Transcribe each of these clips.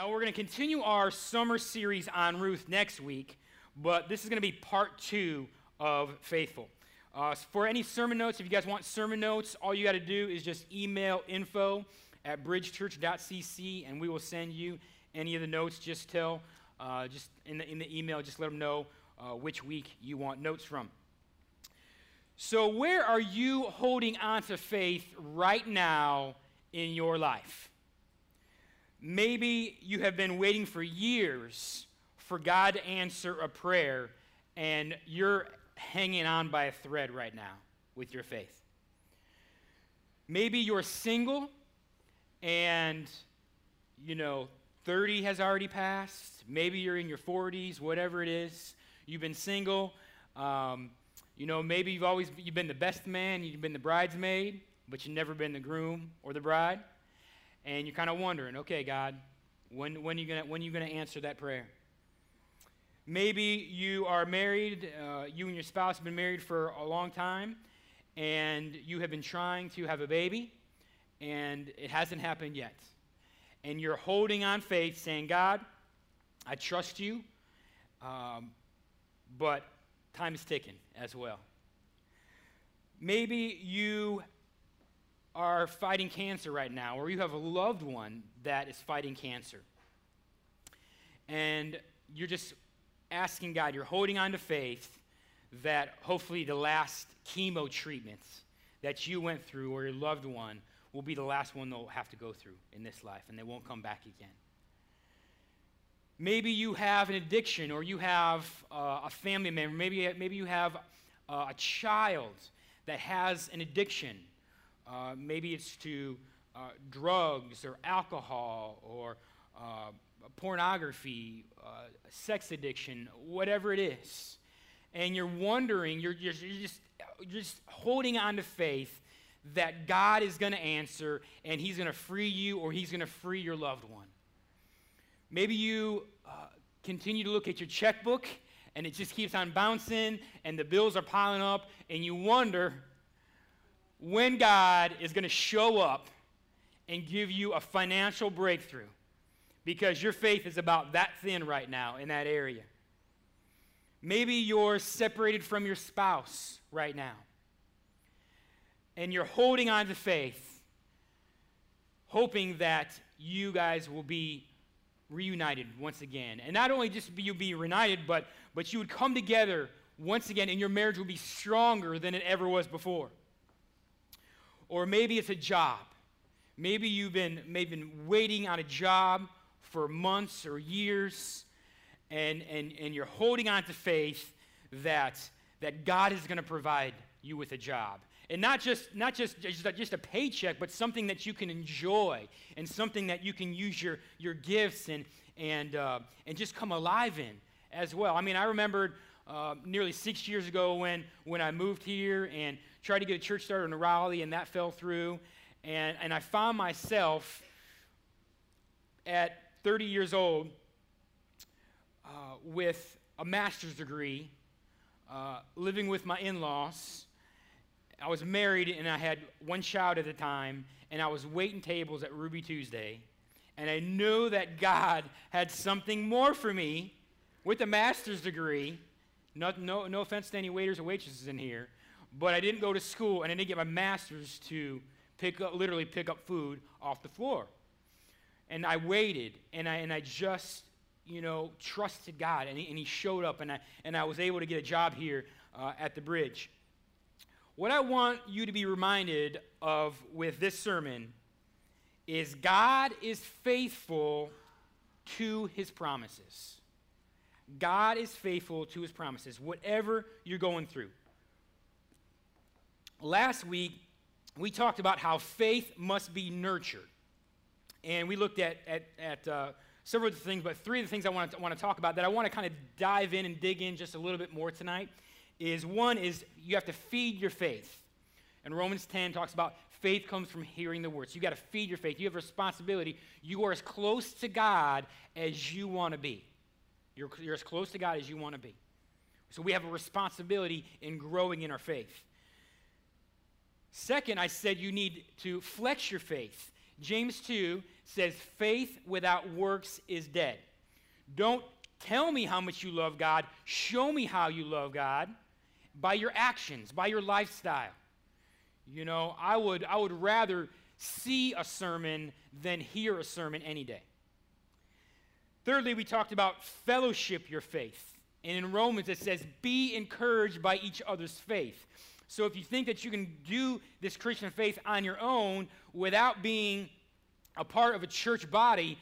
Now, we're going to continue our summer series on Ruth next week, but this is going to be part two of Faithful. Uh, for any sermon notes, if you guys want sermon notes, all you got to do is just email info at bridgechurch.cc and we will send you any of the notes. Just tell, uh, just in the, in the email, just let them know uh, which week you want notes from. So, where are you holding on to faith right now in your life? Maybe you have been waiting for years for God to answer a prayer, and you're hanging on by a thread right now with your faith. Maybe you're single and, you know, 30 has already passed. Maybe you're in your 40s, whatever it is. You've been single. Um, you know, maybe you've always you've been the best man, you've been the bridesmaid, but you've never been the groom or the bride and you're kind of wondering, okay, God, when, when, are you gonna, answer that prayer? Maybe you are married, uh, you and your spouse have been married for a long time, and you have been trying to have a baby, and it hasn't happened yet. And you're holding on faith, saying, God, I trust you, um, but time is ticking as well. Maybe you are fighting cancer right now, or you have a loved one that is fighting cancer, and you're just asking God, you're holding on to faith that hopefully the last chemo treatments that you went through or your loved one will be the last one they'll have to go through in this life and they won't come back again. Maybe you have an addiction or you have uh, a family member. Maybe, maybe you have uh, a child that has an addiction uh, maybe it's to uh, drugs or alcohol or uh, pornography, uh, sex addiction, whatever it is. And you're wondering, you're, you're, you're, just, you're just holding on to faith that God is going to answer and He's going to free you or He's going to free your loved one. Maybe you uh, continue to look at your checkbook and it just keeps on bouncing and the bills are piling up and you wonder when God is going to show up and give you a financial breakthrough because your faith is about that thin right now in that area. Maybe you're separated from your spouse right now and you're holding on to faith, hoping that you guys will be reunited once again. And not only just be, you be reunited, but, but you would come together once again and your marriage will be stronger than it ever was before. Or maybe it's a job. Maybe you've been, maybe been waiting on a job for months or years, and, and, and you're holding on to faith that, that God is going to provide you with a job. And not just, not just, just, just a paycheck, but something that you can enjoy and something that you can use your, your gifts and, and, uh, and just come alive in as well. I mean, I remembered uh, nearly six years ago when, when I moved here and tried to get a church started in Raleigh, and that fell through. And, and I found myself at 30 years old uh, with a master's degree, uh, living with my in laws. I was married and I had one child at the time, and I was waiting tables at Ruby Tuesday. And I knew that God had something more for me with a master's degree. No, no, no offense to any waiters or waitresses in here. But I didn't go to school and I didn't get my master's to pick up, literally pick up food off the floor. And I waited and I, and I just, you know, trusted God. And he, and he showed up and I, and I was able to get a job here uh, at the bridge. What I want you to be reminded of with this sermon is God is faithful to his promises. God is faithful to his promises, whatever you're going through. Last week, we talked about how faith must be nurtured. And we looked at, at, at uh, several of the things, but three of the things I want to, want to talk about that I want to kind of dive in and dig in just a little bit more tonight is one is you have to feed your faith. And Romans 10 talks about faith comes from hearing the word. So you got to feed your faith. You have a responsibility. You are as close to God as you want to be. You're, you're as close to God as you want to be. So we have a responsibility in growing in our faith. Second, I said you need to flex your faith. James 2 says, faith without works is dead. Don't tell me how much you love God, show me how you love God by your actions, by your lifestyle. You know, I would, I would rather see a sermon than hear a sermon any day. Thirdly, we talked about fellowship your faith. And in Romans, it says, be encouraged by each other's faith. So if you think that you can do this Christian faith on your own without being a part of a church body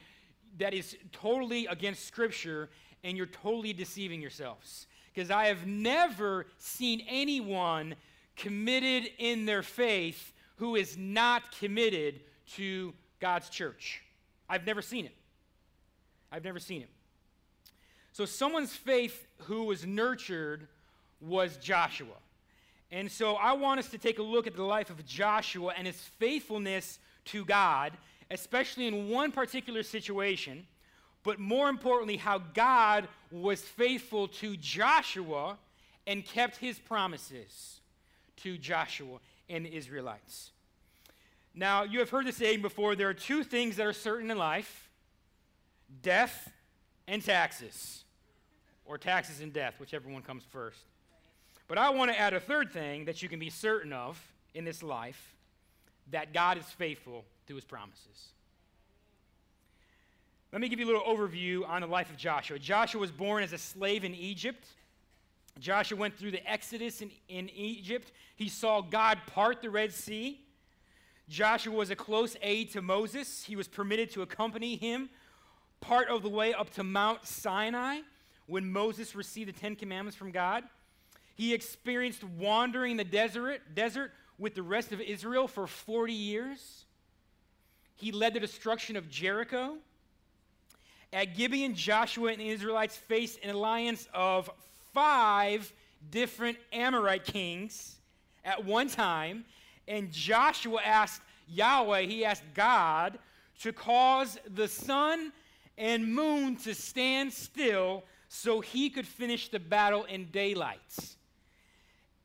that is totally against Scripture, and you're totally deceiving yourselves. Because I have never seen anyone committed in their faith who is not committed to God's church. I've never seen it. I've never seen it. So, someone's faith who was nurtured was Joshua. And so, I want us to take a look at the life of Joshua and his faithfulness to God, especially in one particular situation, but more importantly, how God was faithful to Joshua and kept his promises to Joshua and the Israelites. Now, you have heard the saying before there are two things that are certain in life death and taxes, or taxes and death, whichever one comes first. But I want to add a third thing that you can be certain of in this life that God is faithful to his promises. Let me give you a little overview on the life of Joshua. Joshua was born as a slave in Egypt. Joshua went through the Exodus in, in Egypt. He saw God part the Red Sea. Joshua was a close aide to Moses. He was permitted to accompany him part of the way up to Mount Sinai when Moses received the Ten Commandments from God. He experienced wandering the desert, desert with the rest of Israel for 40 years. He led the destruction of Jericho. At Gibeon, Joshua and the Israelites faced an alliance of five different Amorite kings at one time. And Joshua asked Yahweh, he asked God, to cause the sun and moon to stand still so he could finish the battle in daylight.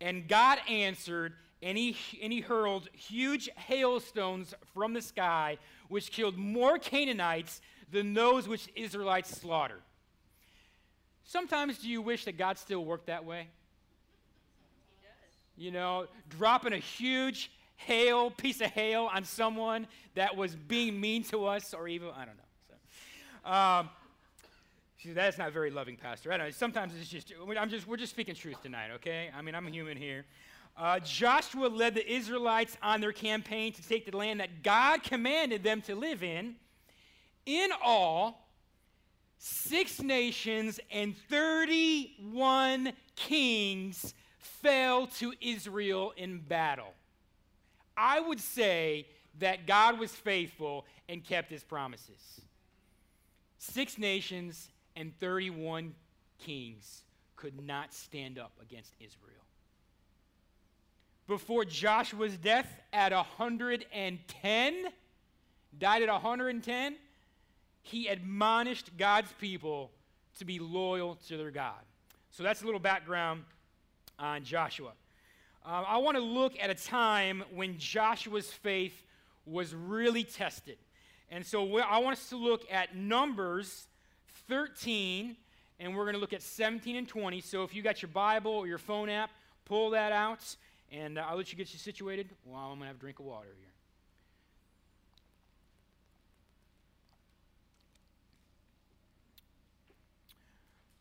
And God answered, and he, and he hurled huge hailstones from the sky, which killed more Canaanites than those which Israelites slaughtered. Sometimes do you wish that God still worked that way? You know, dropping a huge hail, piece of hail on someone that was being mean to us or even, I don't know. Um, that's not very loving, Pastor. I don't know. Sometimes it's just, I'm just, we're just speaking truth tonight, okay? I mean, I'm a human here. Uh, Joshua led the Israelites on their campaign to take the land that God commanded them to live in. In all, six nations and 31 kings fell to Israel in battle. I would say that God was faithful and kept his promises. Six nations and 31 kings could not stand up against Israel. Before Joshua's death at 110, died at 110, he admonished God's people to be loyal to their God. So that's a little background on Joshua. Uh, I want to look at a time when Joshua's faith was really tested. And so I want us to look at Numbers 13, and we're going to look at 17 and 20. So if you got your Bible or your phone app, pull that out, and uh, I'll let you get you situated while I'm going to have a drink of water here.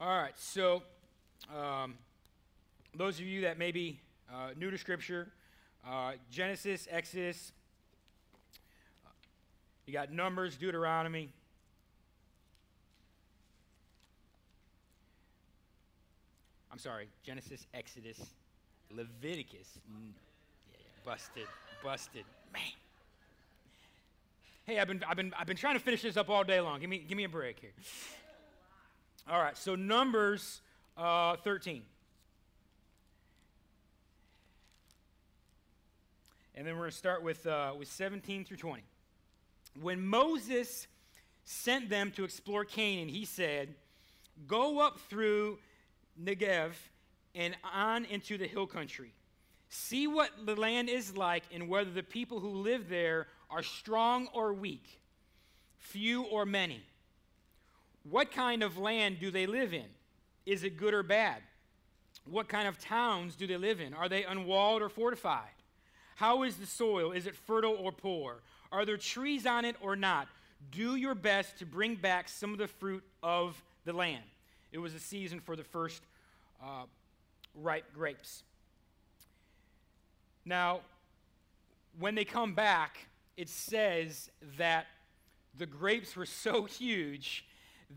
All right, so um, those of you that may be uh, new to Scripture, uh, Genesis, Exodus, you got Numbers, Deuteronomy. I'm sorry, Genesis, Exodus, Leviticus. Mm, yeah, yeah, busted, busted. Man. Hey, I've been, I've, been, I've been trying to finish this up all day long. Give me, give me a break here. All right, so Numbers uh, 13. And then we're going to start with, uh, with 17 through 20. When Moses sent them to explore Canaan, he said, Go up through Negev and on into the hill country. See what the land is like and whether the people who live there are strong or weak, few or many? What kind of land do they live in? Is it good or bad? What kind of towns do they live in? Are they unwalled or fortified? How is the soil? Is it fertile or poor? Are there trees on it or not? Do your best to bring back some of the fruit of the land. It was a season for the first uh, ripe grapes. Now, when they come back, it says that the grapes were so huge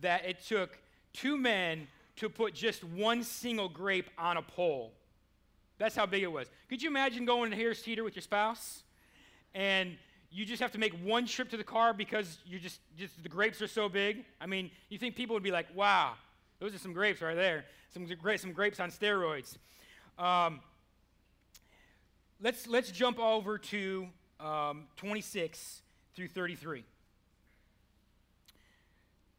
that it took two men to put just one single grape on a pole. That's how big it was. Could you imagine going to Harris Teeter with your spouse and you just have to make one trip to the car because you just, just the grapes are so big? I mean, you think people would be like, wow, those are some grapes right there. Some, some grapes on steroids. Um, let's, let's jump over to um, 26 through 33.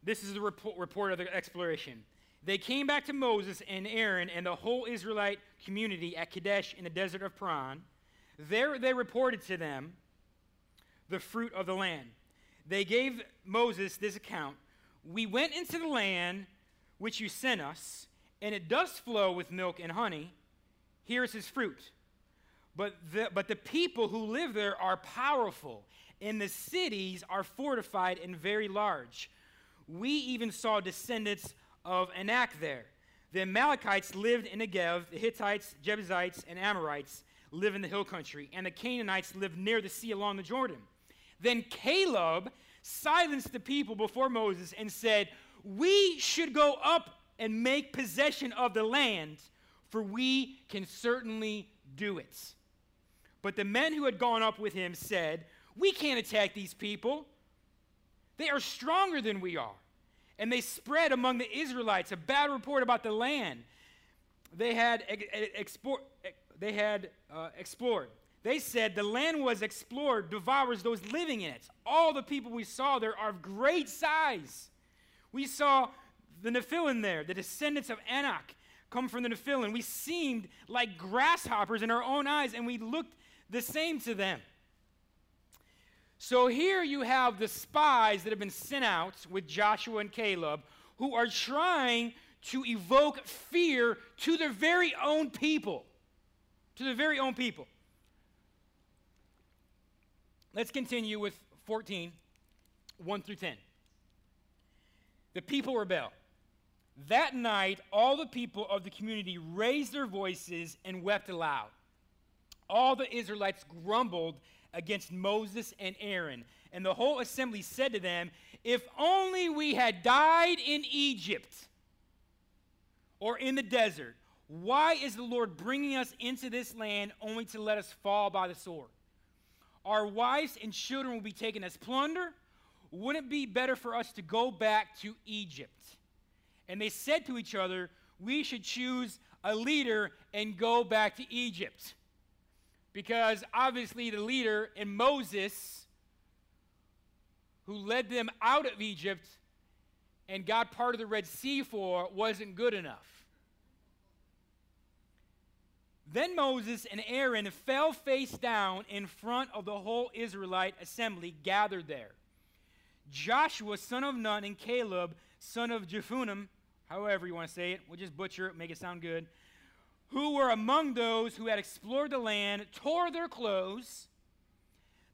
This is the report, report of the exploration. They came back to Moses and Aaron and the whole Israelite community at Kadesh in the desert of Paran. There they reported to them the fruit of the land. They gave Moses this account We went into the land which you sent us, and it does flow with milk and honey. Here is his fruit. But the, but the people who live there are powerful, and the cities are fortified and very large. We even saw descendants of Anak there. The Amalekites lived in Negev, the Hittites, Jebusites, and Amorites live in the hill country, and the Canaanites live near the sea along the Jordan. Then Caleb silenced the people before Moses and said, We should go up and make possession of the land, for we can certainly do it. But the men who had gone up with him said, We can't attack these people. They are stronger than we are. And they spread among the Israelites a bad report about the land they had, they had uh, explored. They said the land was explored, devours those living in it. All the people we saw there are of great size. We saw the Nephilim there, the descendants of Anak come from the Nephilim. We seemed like grasshoppers in our own eyes, and we looked the same to them. So here you have the spies that have been sent out with Joshua and Caleb who are trying to evoke fear to their very own people. To their very own people. Let's continue with 14, 1 through 10. The people rebel. That night, all the people of the community raised their voices and wept aloud. All the Israelites grumbled against Moses and Aaron. And the whole assembly said to them, If only we had died in Egypt or in the desert. Why is the Lord bringing us into this land only to let us fall by the sword? Our wives and children will be taken as plunder. Wouldn't it be better for us to go back to Egypt? And they said to each other, We should choose a leader and go back to Egypt because obviously the leader in Moses, who led them out of Egypt and got part of the Red Sea for, wasn't good enough. Then Moses and Aaron fell face down in front of the whole Israelite assembly gathered there. Joshua, son of Nun, and Caleb, son of Jephunneh, however you want to say it, we'll just butcher it, make it sound good, who were among those who had explored the land, tore their clothes.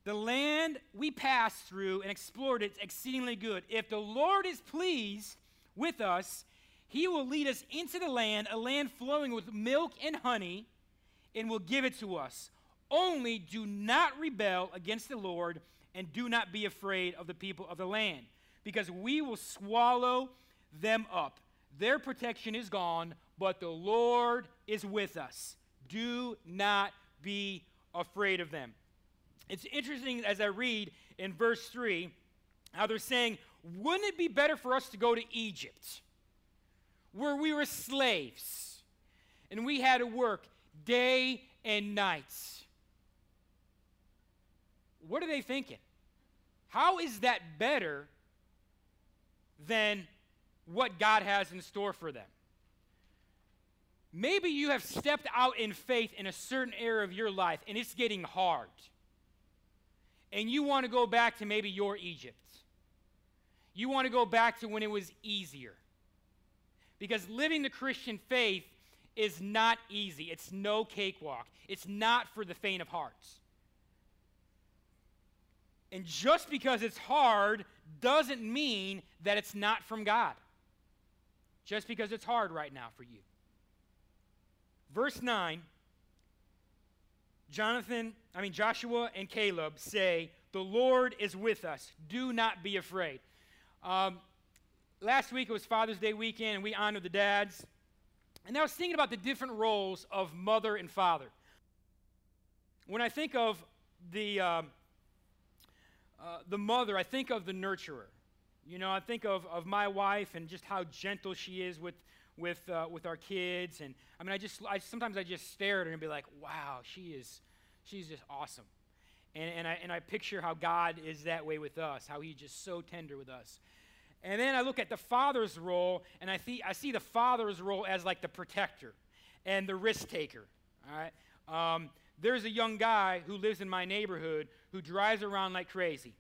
The land we passed through and explored it exceedingly good. If the Lord is pleased with us, he will lead us into the land, a land flowing with milk and honey, and will give it to us. Only do not rebel against the Lord and do not be afraid of the people of the land, because we will swallow them up. Their protection is gone, but the Lord is with us. Do not be afraid of them. It's interesting as I read in verse 3 how they're saying, Wouldn't it be better for us to go to Egypt, where we were slaves and we had to work day and night? What are they thinking? How is that better than what God has in store for them? Maybe you have stepped out in faith in a certain area of your life and it's getting hard. and you want to go back to maybe your Egypt. You want to go back to when it was easier. Because living the Christian faith is not easy. It's no cakewalk. It's not for the faint of hearts. And just because it's hard doesn't mean that it's not from God. Just because it's hard right now for you. Verse 9 Jonathan, I mean, Joshua and Caleb say, The Lord is with us. Do not be afraid. Um, last week it was Father's Day weekend, and we honored the dads. And I was thinking about the different roles of mother and father. When I think of the, um, uh, the mother, I think of the nurturer. You know, I think of, of my wife and just how gentle she is with, with, uh, with our kids. And I mean, I just, I, sometimes I just stare at her and be like, wow, she is, she's just awesome. And, and, I, and I picture how God is that way with us, how he's just so tender with us. And then I look at the father's role, and I see, I see the father's role as like the protector and the risk taker. All right? Um, there's a young guy who lives in my neighborhood who drives around like crazy.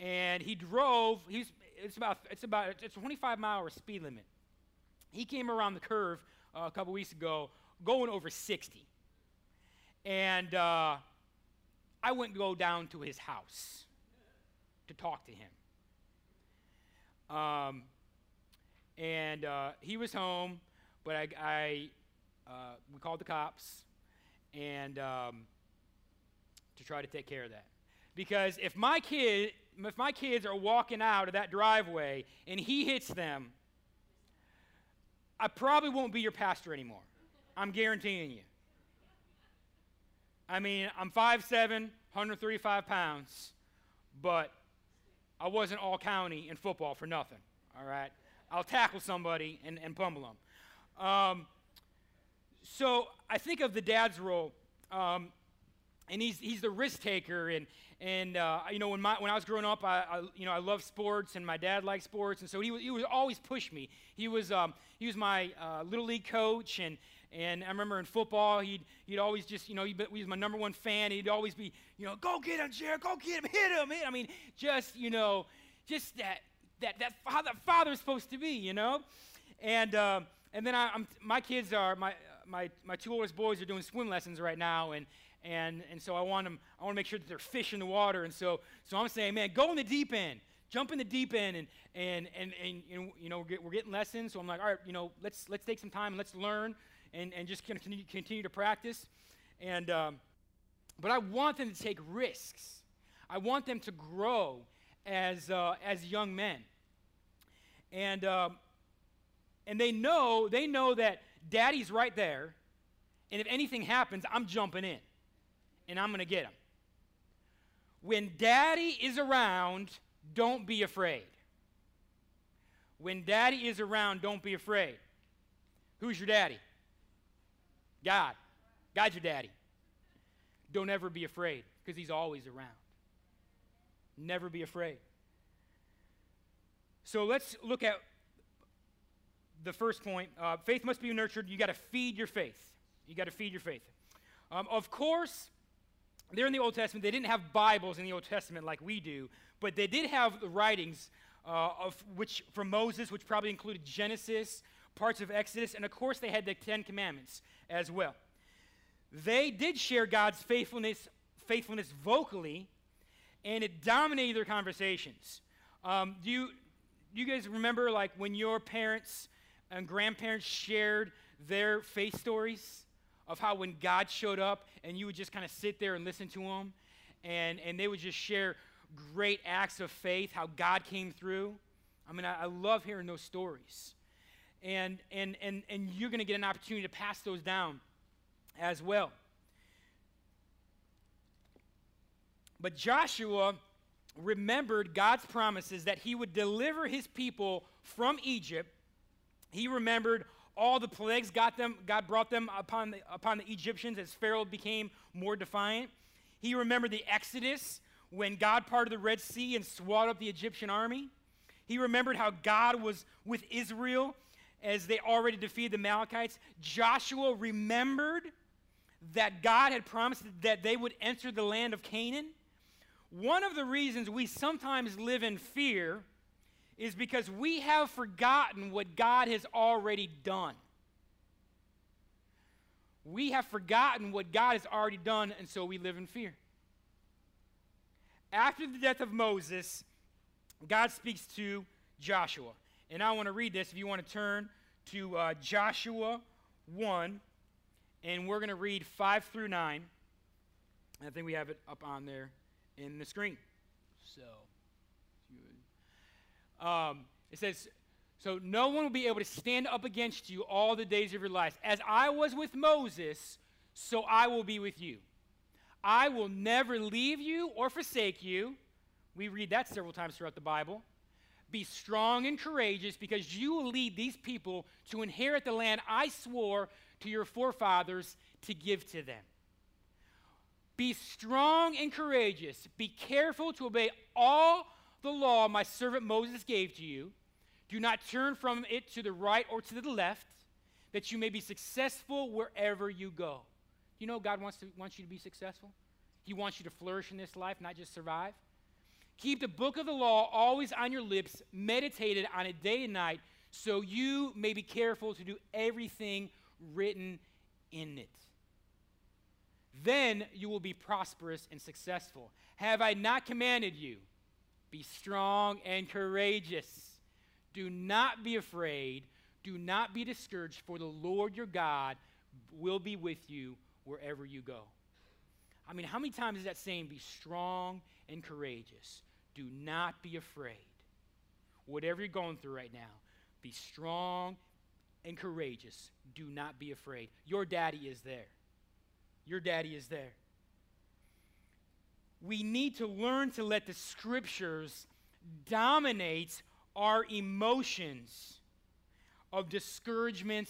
And he drove, he's, it's about, it's about, it's a 25 mile hour speed limit. He came around the curve uh, a couple weeks ago going over 60. And uh, I wouldn't go down to his house to talk to him. Um, and uh, he was home, but I, I uh, we called the cops and um, to try to take care of that. Because if my kid, if my kids are walking out of that driveway and he hits them, I probably won't be your pastor anymore. I'm guaranteeing you. I mean, I'm 5'7, 135 pounds, but I wasn't all county in football for nothing, all right? I'll tackle somebody and, and pummel them. Um, so I think of the dad's role, um, and he's, he's the risk taker. And, and uh, you know, when, my, when I was growing up, I, I, you know, I loved sports, and my dad liked sports, and so he, he would always push me. He was, um, he was my uh, little league coach, and, and I remember in football, he'd, he'd always just, you know, he, was my number one fan. He'd always be, you know, go get him, Jared, go get him, hit him, hit. I mean, just, you know, just that, that, that how that father's supposed to be, you know? And, uh, and then I, I'm, my kids are, my, my, my two oldest boys are doing swim lessons right now, and, and, and so I want them, I want to make sure that they're fish in the water. And so, so I'm saying, man, go in the deep end. Jump in the deep end, and, and, and, and, you know, we're, get, we're getting lessons. So I'm like, all right, you know, let's, let's take some time and let's learn and, and just continue, continue to practice. And, um, but I want them to take risks. I want them to grow as, uh, as young men. And, uh, and they know, they know that daddy's right there. And if anything happens, I'm jumping in and I'm going to get him. When daddy is around, don't be afraid. When daddy is around, don't be afraid. Who's your daddy? God. God's your daddy. Don't ever be afraid because he's always around. Never be afraid. So let's look at the first point. Uh, faith must be nurtured. You got to feed your faith. You got to feed your faith. Um, of course, there in the Old Testament, they didn't have Bibles in the Old Testament like we do, but they did have the writings uh, of which from Moses, which probably included Genesis, parts of Exodus, and of course they had the Ten Commandments as well. They did share God's faithfulness, faithfulness vocally, and it dominated their conversations. Um, do you do you guys remember like when your parents and grandparents shared their faith stories of how when God showed up and you would just kind of sit there and listen to them, and and they would just share great acts of faith, how God came through. I mean, I, I love hearing those stories and, and, and, and you're going to get an opportunity to pass those down as well. But Joshua remembered God's promises that he would deliver his people from Egypt. He remembered all the plagues got them, God brought them upon the, upon the Egyptians as Pharaoh became more defiant. He remembered the Exodus when God parted the Red Sea and swallowed up the Egyptian army. He remembered how God was with Israel as they already defeated the Amalekites, Joshua remembered that God had promised that they would enter the land of Canaan, One of the reasons we sometimes live in fear is because we have forgotten what God has already done. We have forgotten what God has already done, and so we live in fear. After the death of Moses, God speaks to Joshua. And I want to read this if you want to turn to uh, Joshua 1, and we're going to read 5 through 9. I think we have it up on there in the screen. So, um, it says, So no one will be able to stand up against you all the days of your life. As I was with Moses, so I will be with you. I will never leave you or forsake you. We read that several times throughout the Bible. Be strong and courageous because you will lead these people to inherit the land I swore to your forefathers to give to them. Be strong and courageous. Be careful to obey all the law my servant Moses gave to you. Do not turn from it to the right or to the left, that you may be successful wherever you go. You know God wants, to, wants you to be successful? He wants you to flourish in this life, not just survive. Keep the book of the law always on your lips, meditated on it day and night, so you may be careful to do everything written in it. Then you will be prosperous and successful. Have I not commanded you? Be strong and courageous. Do not be afraid. Do not be discouraged, for the Lord your God will be with you wherever you go. I mean, how many times is that saying, be strong and courageous? Do not be afraid. Whatever you're going through right now, be strong and courageous. Do not be afraid. Your daddy is there. Your daddy is there we need to learn to let the scriptures dominate our emotions of discouragement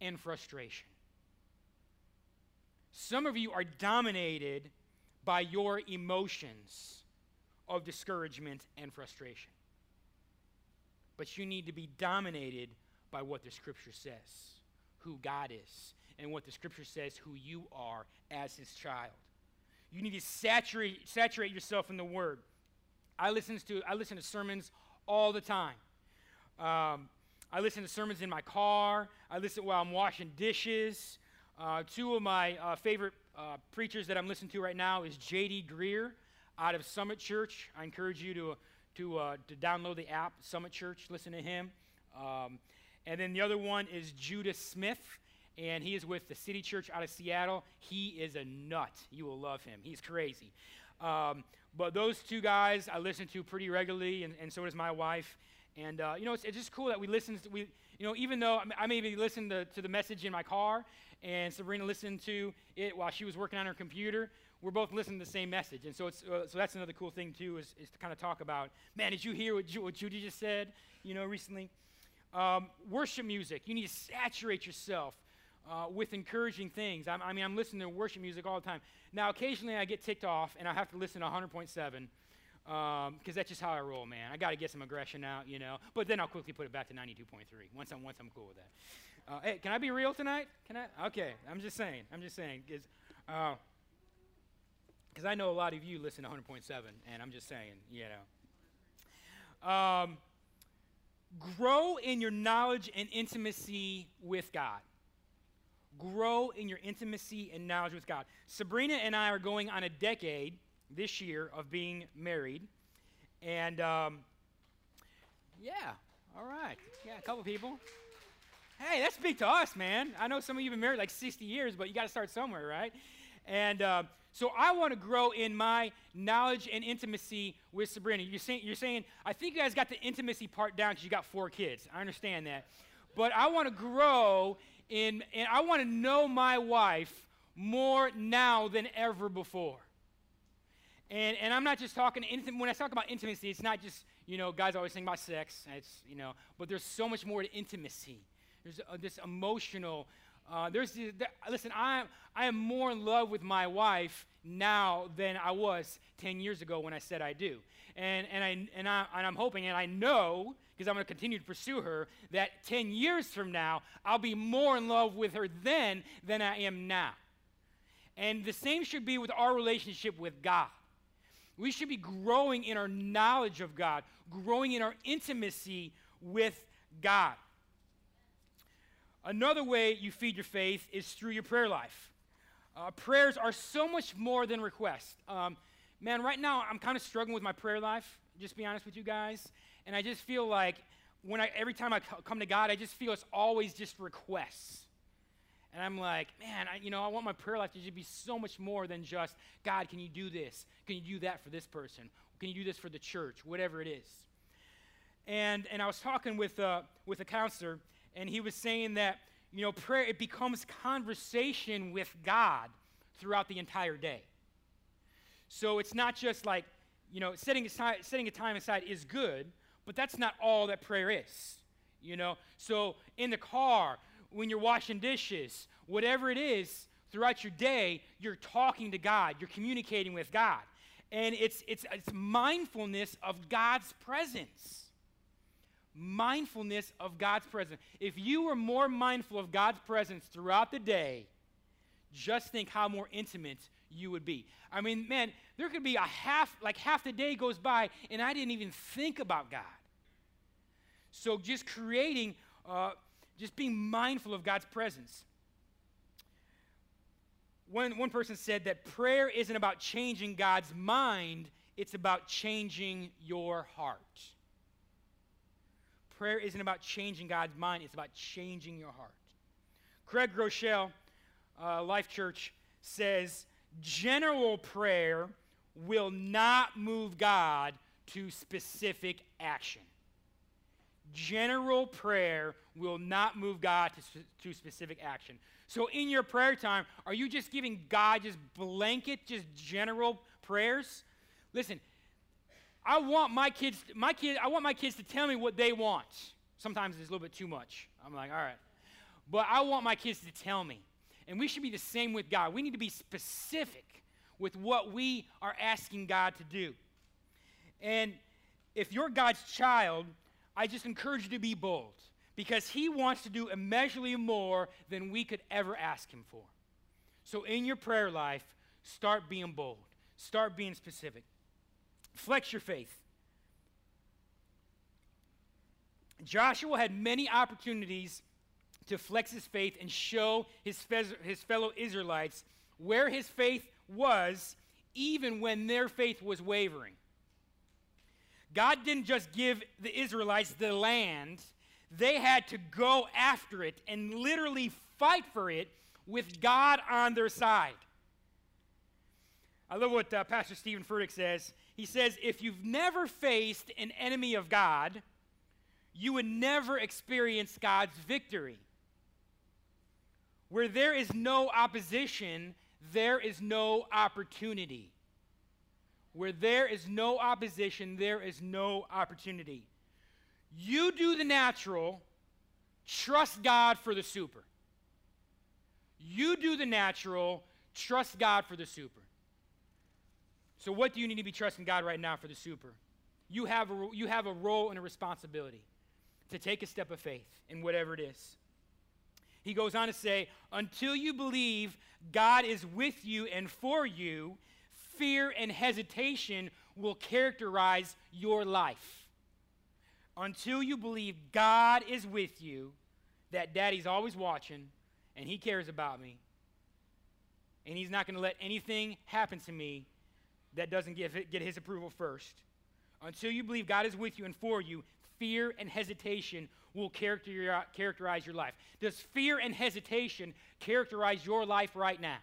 and frustration. Some of you are dominated by your emotions of discouragement and frustration. But you need to be dominated by what the scripture says, who God is, and what the scripture says, who you are as his child. You need to saturate, saturate yourself in the Word. I listen to, I listen to sermons all the time. Um, I listen to sermons in my car. I listen while I'm washing dishes. Uh, two of my uh, favorite uh, preachers that I'm listening to right now is J.D. Greear out of Summit Church. I encourage you to, to, uh, to download the app, Summit Church. Listen to him. Um, and then the other one is Judah Smith and he is with the City Church out of Seattle. He is a nut. You will love him. He's crazy. Um, but those two guys I listen to pretty regularly, and, and so does my wife. And, uh, you know, it's, it's, just cool that we listen to, we, you know, even though I maybe listened to, to the message in my car, and Sabrina listened to it while she was working on her computer, we're both listening to the same message. And so, it's, uh, so that's another cool thing, too, is, is to kind of talk about, man, did you hear what, Ju- what Judy just said, you know, recently? Um, worship music. You need to saturate yourself uh, with encouraging things. I'm, i mean, I'm listening to worship music all the time. Now, occasionally I get ticked off and I have to listen to 100.7 because um, that's just how I roll, man. I got to get some aggression out, you know. But then I'll quickly put it back to 92.3 once I'm once I'm cool with that. Uh, hey, can I be real tonight? Can I? Okay, I'm just saying. I'm just saying because because uh, I know a lot of you listen to 100.7, and I'm just saying, you know. Um, grow in your knowledge and intimacy with God grow in your intimacy and knowledge with God. Sabrina and I are going on a decade this year of being married. And um, yeah, all right. Yeah, a couple people. Hey, that's big to us, man. I know some of you have been married like 60 years, but you got to start somewhere, right? And uh, so I want to grow in my knowledge and intimacy with Sabrina. You're saying, you're saying, I think you guys got the intimacy part down because you got four kids. I understand that. But I want to grow in, and I want to know my wife more now than ever before. And, and I'm not just talking, when I talk about intimacy, it's not just, you know, guys always think about sex, it's, you know, but there's so much more to intimacy. There's uh, this emotional, uh, there's, the, listen, I, I am more in love with my wife now than I was 10 years ago when I said I do. And, and, I, and, I, and I'm hoping, and I know because I'm going to continue to pursue her, that 10 years from now, I'll be more in love with her then than I am now. And the same should be with our relationship with God. We should be growing in our knowledge of God, growing in our intimacy with God. Another way you feed your faith is through your prayer life. Uh, prayers are so much more than requests. Um, man, right now I'm kind of struggling with my prayer life, just be honest with you guys. And I just feel like when I, every time I come to God, I just feel it's always just requests. And I'm like, man, I, you know, I want my prayer life to just be so much more than just, God, can you do this? Can you do that for this person? Can you do this for the church? Whatever it is. And, and I was talking with, uh, with a counselor, and he was saying that, you know, prayer, it becomes conversation with God throughout the entire day. So it's not just like, you know, setting, aside, setting a time aside is good, but that's not all that prayer is. You know, so in the car, when you're washing dishes, whatever it is, throughout your day, you're talking to God, you're communicating with God. And it's, it's, it's mindfulness of God's presence. Mindfulness of God's presence. If you were more mindful of God's presence throughout the day, just think how more intimate you would be. I mean, man, there could be a half, like half the day goes by, and I didn't even think about God. So just creating, uh, just being mindful of God's presence. One, one person said that prayer isn't about changing God's mind, it's about changing your heart. Prayer isn't about changing God's mind, it's about changing your heart. Craig Groeschel, uh, Life Church, says general prayer will not move God to specific action. General prayer will not move God to, to specific action. So, in your prayer time, are you just giving God just blanket, just general prayers? Listen, I want my kids, my kid, I want my kids to tell me what they want. Sometimes it's a little bit too much. I'm like, all right. But I want my kids to tell me. And we should be the same with God. We need to be specific with what we are asking God to do. And if you're God's child, I just encourage you to be bold because He wants to do immeasurably more than we could ever ask Him for. So, in your prayer life, start being bold, start being specific. Flex your faith. Joshua had many opportunities to flex his faith and show his, his fellow Israelites where his faith was, even when their faith was wavering. God didn't just give the Israelites the land, they had to go after it and literally fight for it with God on their side. I love what uh, Pastor Steven Furtick says. He says, If you've never faced an enemy of God, you would never experience God's victory. Where there is no opposition, there is no opportunity. Where there is no opposition, there is no opportunity. You do the natural, trust God for the super. You do the natural, trust God for the super. So, what do you need to be trusting God right now for the super? You have a, you have a role and a responsibility to take a step of faith in whatever it is. He goes on to say, until you believe God is with you and for you, fear and hesitation will characterize your life. Until you believe God is with you, that daddy's always watching and he cares about me, and he's not going to let anything happen to me that doesn't get, get his approval first. Until you believe God is with you and for you, fear and hesitation will characterize your life. Does fear and hesitation characterize your life right now?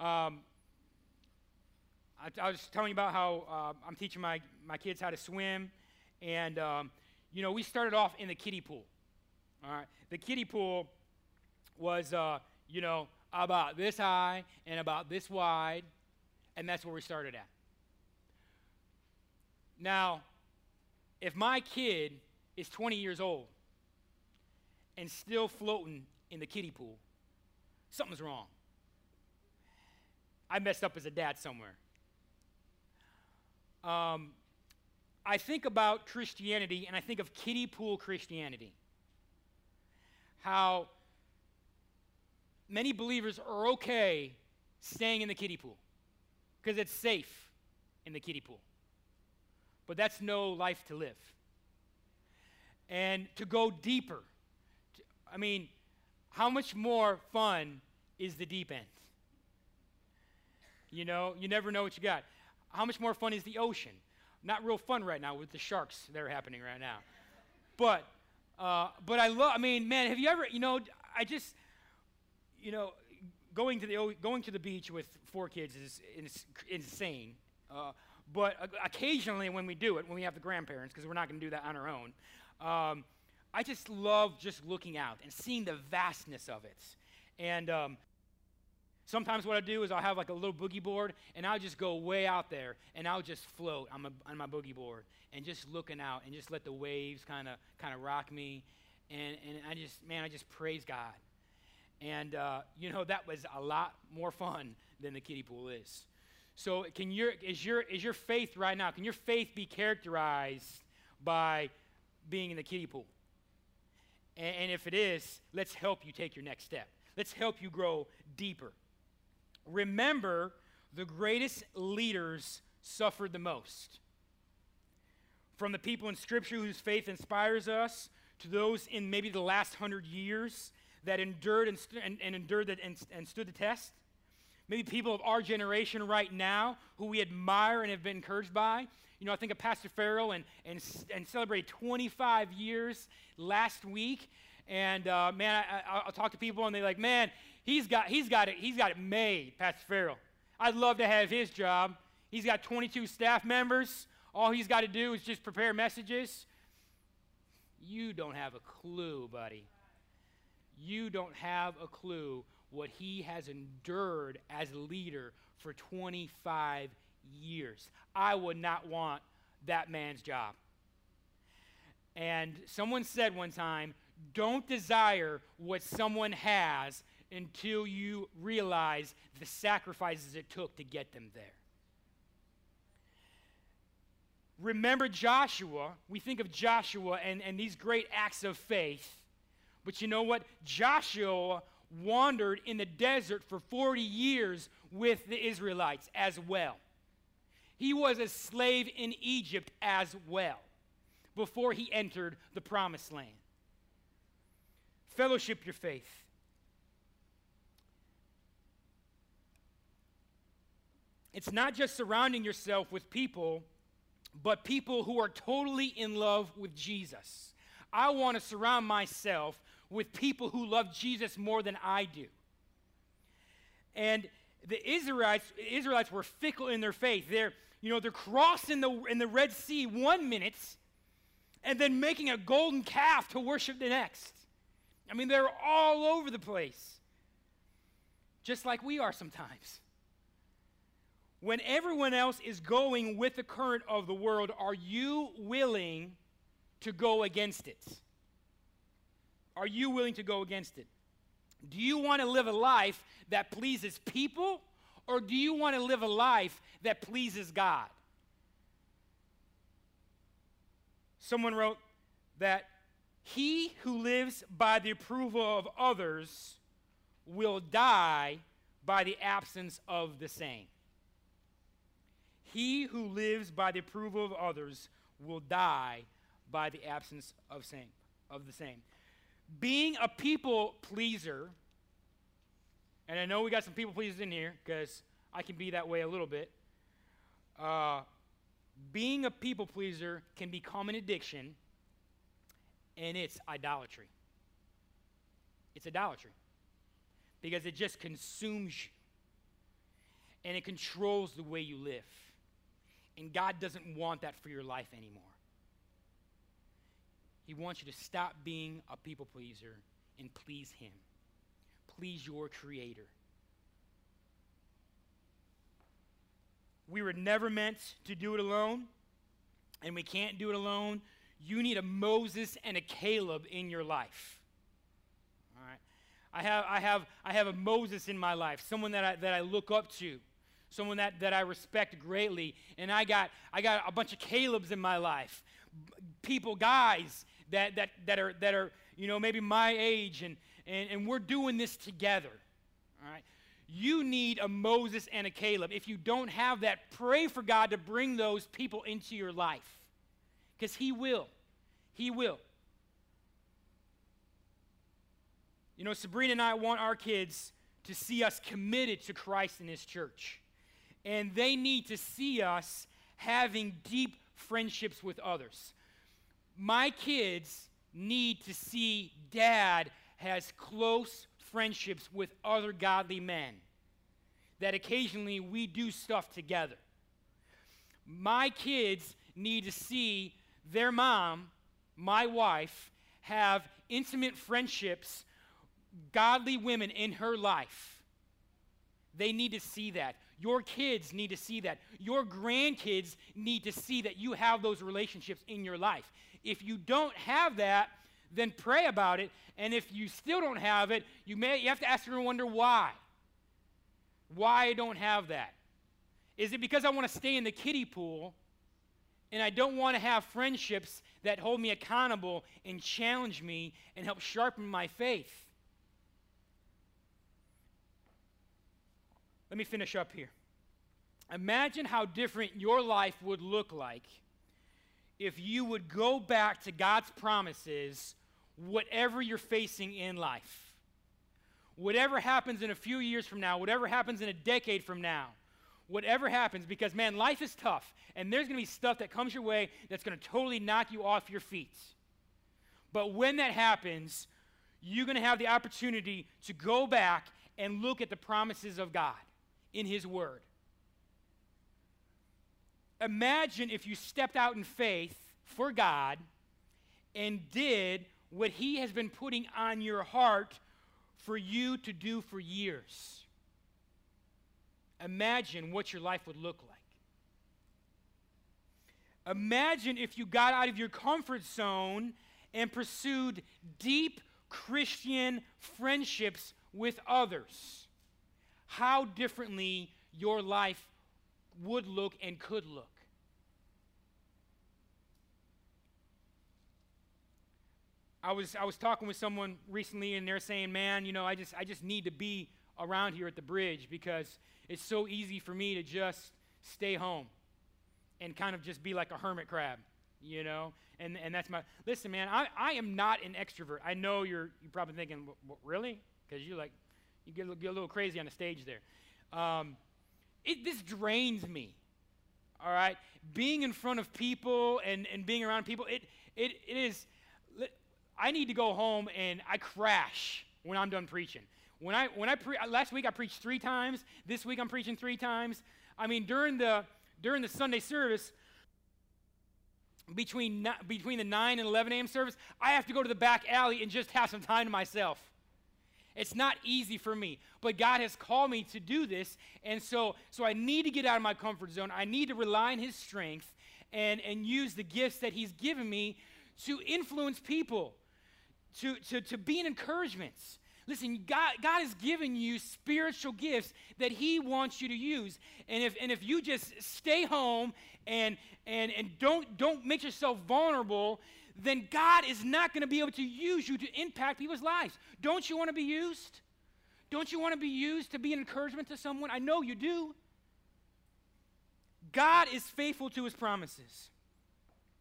Um, I, I, was telling you about how uh, I'm teaching my, my kids how to swim, and um, you know we started off in the kiddie pool. All right, the kiddie pool was uh, you know about this high and about this wide, and that's where we started at. Now, if my kid is 20 years old and still floating in the kiddie pool, something's wrong. I messed up as a dad somewhere. Um, I think about Christianity and I think of kiddie pool Christianity. How many believers are okay staying in the kiddie pool. because it's safe in the kiddie pool. But that's no life to live. And to go deeper, I mean, how much more fun is the deep end? You know, you never know what you got. How much more fun is the ocean? Not real fun right now with the sharks that are happening right now. But, uh, but I love. I mean, man, have you ever? You know, I just, you know, going to the going to the beach with four kids is, insane. Uh, but occasionally, when we do it, when we have the grandparents, because we're not going to do that on our own, um, I just love just looking out and seeing the vastness of it. And um, sometimes what I do is I'll have like a little boogie board, and I'll just go way out there, and I'll just float on my, on my boogie board, and just looking out, and just let the waves kind of kind of rock me, and and I just man, I just praise God. And, uh, you know, that was a lot more fun than the kiddie pool is. So, can your, is, your, is your faith right now, can your faith be characterized by being in the kiddie pool? And, and if it is, let's help you take your next step. Let's help you grow deeper. Remember, the greatest leaders suffered the most. From the people in Scripture whose faith inspires us to those in maybe the last hundred years that endured and, and, and endured the, and, and stood the test. Maybe people of our generation right now who we admire and have been encouraged by. You know, I think of Pastor Farrell and, and, and celebrated 25 years last week. And uh, man, I, will talk to people and they're like, man, he's got, he's, got it, he's got it made, Pastor Farrell. I'd love to have his job. He's got 22 staff members. All he's got to do is just prepare messages. You don't have a clue, buddy you don't have a clue what he has endured as a leader for 25 years. I would not want that man's job. And someone said one time, don't desire what someone has until you realize the sacrifices it took to get them there. Remember Joshua. We think of Joshua and, and these great acts of faith. But you know what? Joshua wandered in the desert for 40 years with the Israelites as well. He was a slave in Egypt as well before he entered the promised land. Fellowship your faith. It's not just surrounding yourself with people, but people who are totally in love with Jesus. I want to surround myself with people who love Jesus more than I do. And the Israelites, Israelites were fickle in their faith. They're, you know, they're crossing the, in the Red Sea one minute and then making a golden calf to worship the next. I mean, they're all over the place, just like we are sometimes. When everyone else is going with the current of the world, are you willing to go against it? Are you willing to go against it? Do you want to live a life that pleases people, or do you want to live a life that pleases God? Someone wrote that he who lives by the approval of others will die by the absence of the same. He who lives by the approval of others will die by the absence of same of the same being a people pleaser, and I know we got some people pleasers in here because I can be that way a little bit. Uh, being a people pleaser can become an addiction, and it's idolatry. It's idolatry because it just consumes you and it controls the way you live. And God doesn't want that for your life anymore. He wants you to stop being a people pleaser and please Him. Please your Creator. We were never meant to do it alone, and we can't do it alone. You need a Moses and a Caleb in your life. All right. I have, I have, I have a Moses in my life, someone that I, that I look up to, someone that, that I respect greatly. And I got, I got a bunch of Calebs in my life, people, guys that, that, that, are, that are, you know, maybe my age, and, and, and we're doing this together. All right? you need a Moses and a Caleb. If you don't have that, pray for God to bring those people into your life. Because He will. He will. You know, Sabrina and I want our kids to see us committed to Christ and His church. And they need to see us having deep friendships with others. My kids need to see dad has close friendships with other godly men, that occasionally we do stuff together. My kids need to see their mom, my wife, have intimate friendships, godly women in her life. They need to see that. Your kids need to see that. Your grandkids need to see that you have those relationships in your life. If you don't have that, then pray about it. And if you still don't have it, you may you have to ask and wonder why. Why I don't have that. Is it because I want to stay in the kiddie pool and I don't want to have friendships that hold me accountable and challenge me and help sharpen my faith? Let me finish up here. Imagine how different your life would look like if you would go back to God's promises, whatever you're facing in life. Whatever happens in a few years from now, whatever happens in a decade from now, whatever happens, because man, life is tough, and there's going to be stuff that comes your way that's going to totally knock you off your feet. But when that happens, you're going to have the opportunity to go back and look at the promises of God in His Word. Imagine if you stepped out in faith for God and did what He has been putting on your heart for you to do for years. Imagine what your life would look like. Imagine if you got out of your comfort zone and pursued deep Christian friendships with others how differently your life would look and could look. I was, I was talking with someone recently and they're saying, man, you know, I just, I just need to be around here at the bridge because it's so easy for me to just stay home and kind of just be like a hermit crab, you know? And, and that's my, listen, man, I, I am not an extrovert. I know you're, you're probably thinking, really? Because you're like, you get, get a little crazy on the stage there. Um, it, this drains me. All right? Being in front of people and, and being around people, it, it, it is, I need to go home and I crash when I'm done preaching. When I, when I pre- last week I preached three times. This week I'm preaching three times. I mean, during the, during the Sunday service, between, between the 9 and 11 a.m. service, I have to go to the back alley and just have some time to myself. It's not easy for me, but God has called me to do this, and so, so I need to get out of my comfort zone. I need to rely on His strength and, and use the gifts that He's given me to influence people, to, to, to be an encouragement. Listen, God, God has given you spiritual gifts that He wants you to use. And if, and if you just stay home and, and, and don't, don't make yourself vulnerable, then God is not going to be able to use you to impact people's lives. Don't you want to be used? Don't you want to be used to be an encouragement to someone? I know you do. God is faithful to his promises.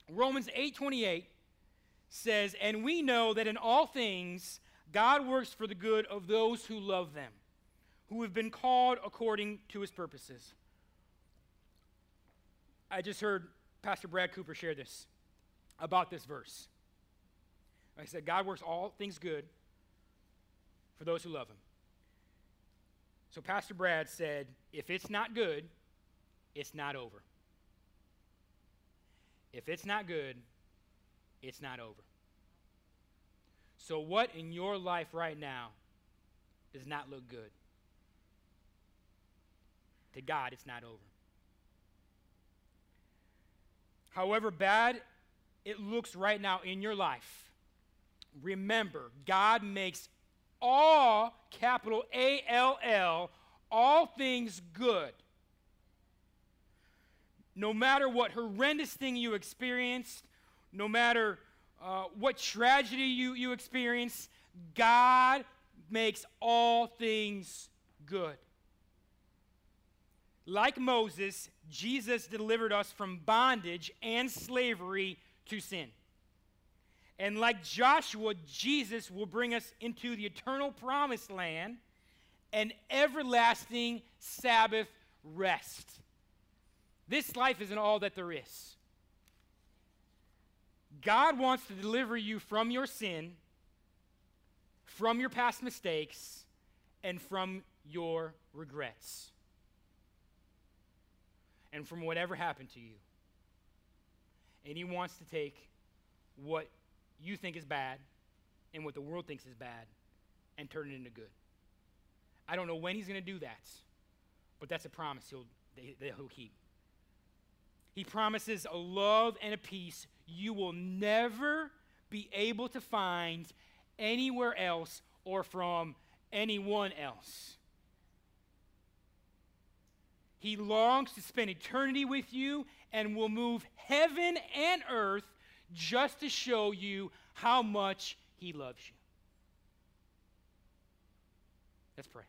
Romans 8:28 says, "And we know that in all things God works for the good of those who love them, who have been called according to his purposes." I just heard Pastor Brad Cooper share this about this verse. I said, God works all things good for those who love him. So Pastor Brad said, if it's not good, it's not over. If it's not good, it's not over. So, what in your life right now does not look good? To God, it's not over. However bad it looks right now in your life, remember, God makes all, capital A L L, all things good. No matter what horrendous thing you experienced, no matter uh, what tragedy you, you experience, God makes all things good. like Moses, Jesus delivered us from bondage and slavery to sin. And like Joshua, Jesus will bring us into the eternal promised land and everlasting Sabbath rest. This life isn't all that there is. God wants to deliver you from your sin, from your past mistakes, and from your regrets, and from whatever happened to you. And He wants to take what you think is bad and what the world thinks is bad and turn it into good. I don't know when he's going to do that, but that's a promise he'll, he'll keep. He promises a love and a peace you will never be able to find anywhere else or from anyone else. He longs to spend eternity with you and will move heaven and earth just to show you how much He loves you. Let's pray.